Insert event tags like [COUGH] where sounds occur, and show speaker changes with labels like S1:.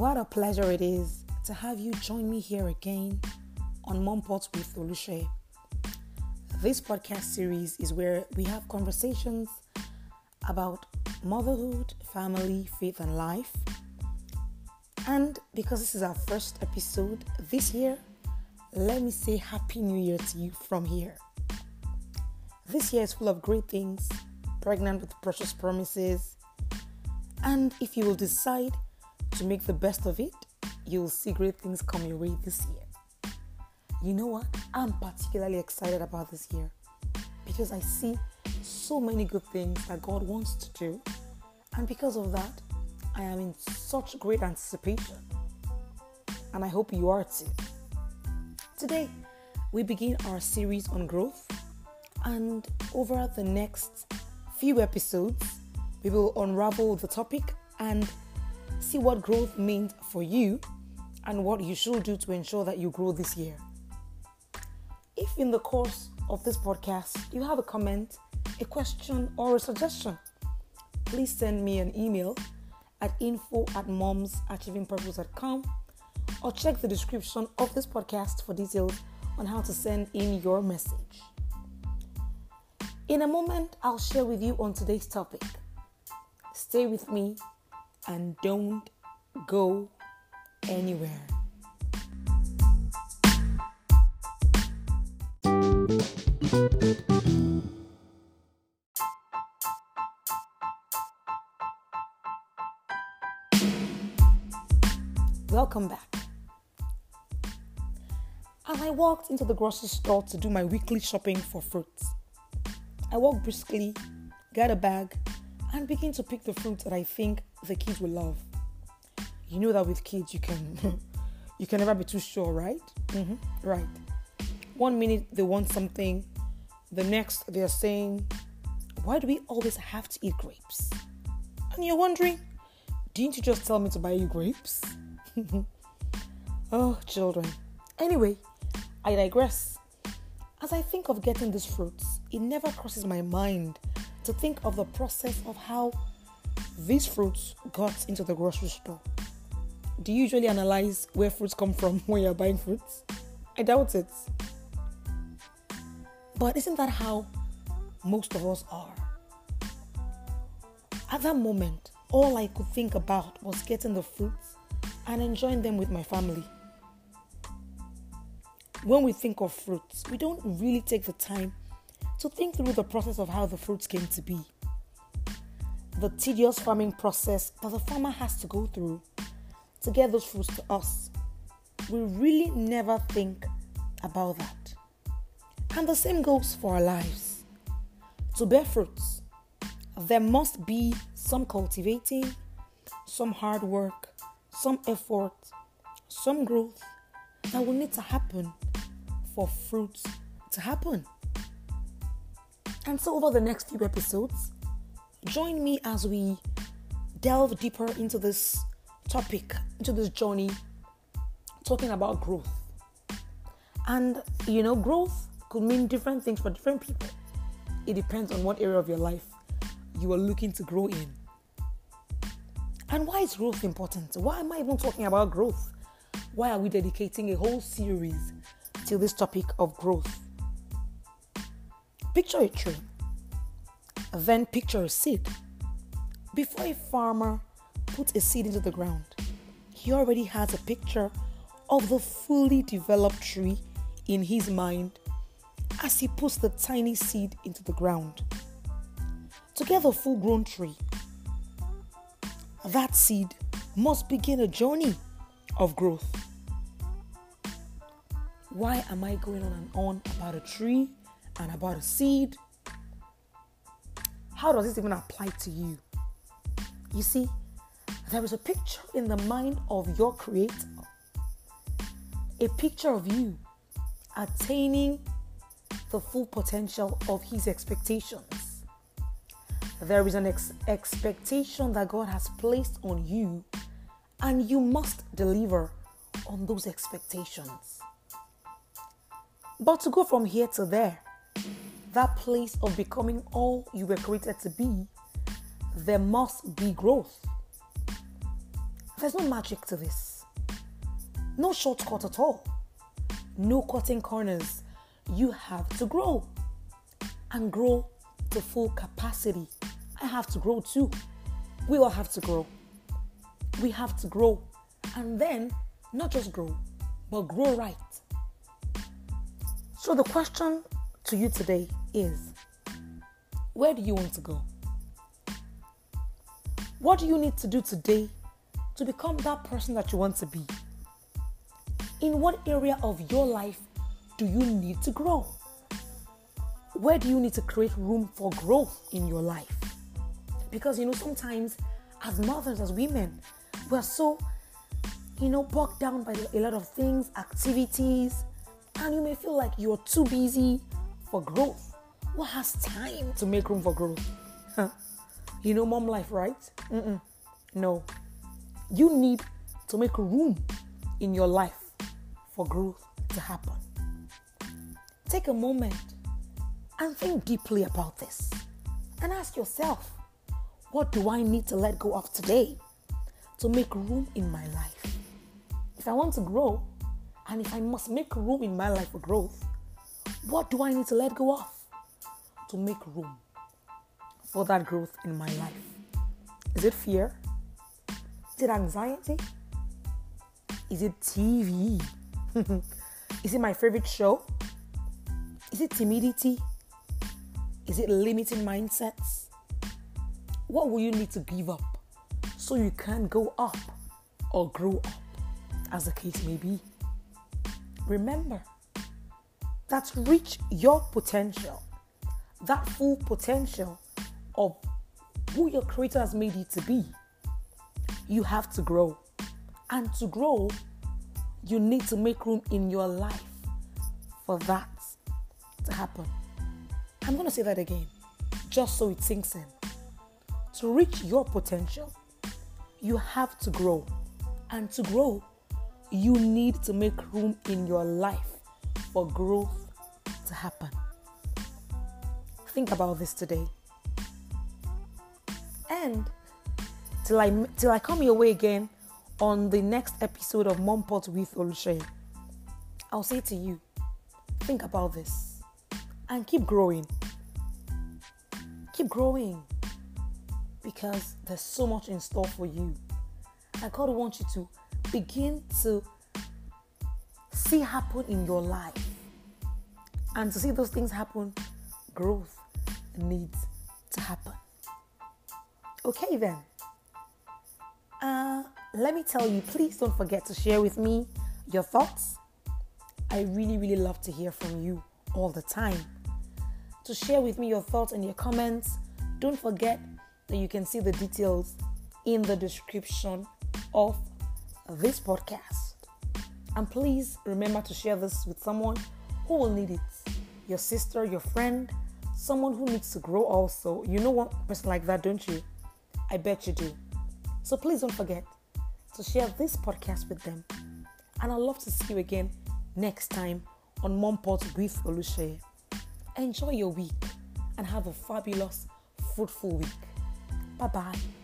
S1: What a pleasure it is to have you join me here again on Mom Pots with Olushe. This podcast series is where we have conversations about motherhood, family, faith, and life. And because this is our first episode this year, let me say Happy New Year to you from here. This year is full of great things, pregnant with precious promises. And if you will decide to make the best of it, you will see great things come your way this year. You know what? I'm particularly excited about this year because I see so many good things that God wants to do. And because of that, I am in such great anticipation. And I hope you are too. Today, we begin our series on growth. And over the next few episodes, we will unravel the topic and see what growth means for you and what you should do to ensure that you grow this year. If in the course of this podcast you have a comment, a question, or a suggestion, please send me an email at info at momsachievingpurpose.com or check the description of this podcast for details on how to send in your message. In a moment, I'll share with you on today's topic. Stay with me and don't go anywhere. Welcome back. As I walked into the grocery store to do my weekly shopping for fruits, I walked briskly, got a bag, and begin to pick the fruits that I think the kids will love. You know that with kids you can [LAUGHS] you can never be too sure, right? Mm-hmm. Right. One minute they want something, the next they're saying, "Why do we always have to eat grapes?" And you're wondering, didn't you just tell me to buy you grapes? [LAUGHS] oh, children. Anyway, I digress. As I think of getting these fruits, it never crosses my mind to think of the process of how these fruits got into the grocery store. Do you usually analyze where fruits come from [LAUGHS] when you're buying fruits? I doubt it. But isn't that how most of us are? At that moment, all I could think about was getting the fruits and enjoying them with my family. When we think of fruits, we don't really take the time to think through the process of how the fruits came to be. The tedious farming process that the farmer has to go through to get those fruits to us. We really never think about that. And the same goes for our lives. To bear fruits, there must be some cultivating, some hard work, some effort, some growth that will need to happen for fruits to happen. And so, over the next few episodes, join me as we delve deeper into this topic, into this journey, talking about growth. And you know, growth could mean different things for different people. It depends on what area of your life you are looking to grow in. And why is growth important? Why am I even talking about growth? Why are we dedicating a whole series to this topic of growth? Picture a tree, then picture a seed. Before a farmer puts a seed into the ground, he already has a picture of the fully developed tree in his mind as he puts the tiny seed into the ground. To get the full grown tree, that seed must begin a journey of growth. Why am I going on and on about a tree and about a seed? How does this even apply to you? You see, there is a picture in the mind of your Creator, a picture of you attaining the full potential of His expectations. There is an ex- expectation that God has placed on you, and you must deliver on those expectations. But to go from here to there, that place of becoming all you were created to be, there must be growth. There's no magic to this. No shortcut at all. No cutting corners. You have to grow and grow to full capacity. I have to grow too. We all have to grow. We have to grow and then not just grow, but grow right. So, the question to you today is where do you want to go? What do you need to do today to become that person that you want to be? In what area of your life do you need to grow? Where do you need to create room for growth in your life? Because you know, sometimes as mothers, as women, we're so, you know, bogged down by a lot of things, activities, and you may feel like you're too busy for growth. What has time to make room for growth? you know, mom life, right? Mm-mm. No. You need to make room in your life for growth to happen. Take a moment and think deeply about this and ask yourself what do I need to let go of today to make room in my life? If I want to grow and if I must make room in my life for growth, what do I need to let go of to make room for that growth in my life? Is it fear? Is it anxiety? Is it TV? [LAUGHS] Is it my favorite show? Is it timidity? Is it limiting mindsets? What will you need to give up so you can go up or grow up, as the case may be? Remember that reach your potential, that full potential of who your creator has made you to be, you have to grow. And to grow, you need to make room in your life for that to happen. I'm going to say that again, just so it sinks in. To reach your potential, you have to grow. And to grow, you need to make room in your life for growth to happen. Think about this today. And till I till I come your way again on the next episode of Mom Pot with Olushe, I'll say to you, think about this and keep growing. Keep growing because there's so much in store for you. And God wants you to begin to see happen in your life. And to see those things happen, growth needs to happen. Okay, then. Uh, let me tell you, please don't forget to share with me your thoughts. I really, really love to hear from you all the time. To share with me your thoughts and your comments, don't forget that you can see the details in the description of this podcast. And please remember to share this with someone who will need it your sister, your friend, someone who needs to grow also. You know one person like that, don't you? I bet you do. So please don't forget to share this podcast with them. And I'd love to see you again next time on Mom Pot with Olushe. Enjoy your week and have a fabulous, fruitful week. Bye bye.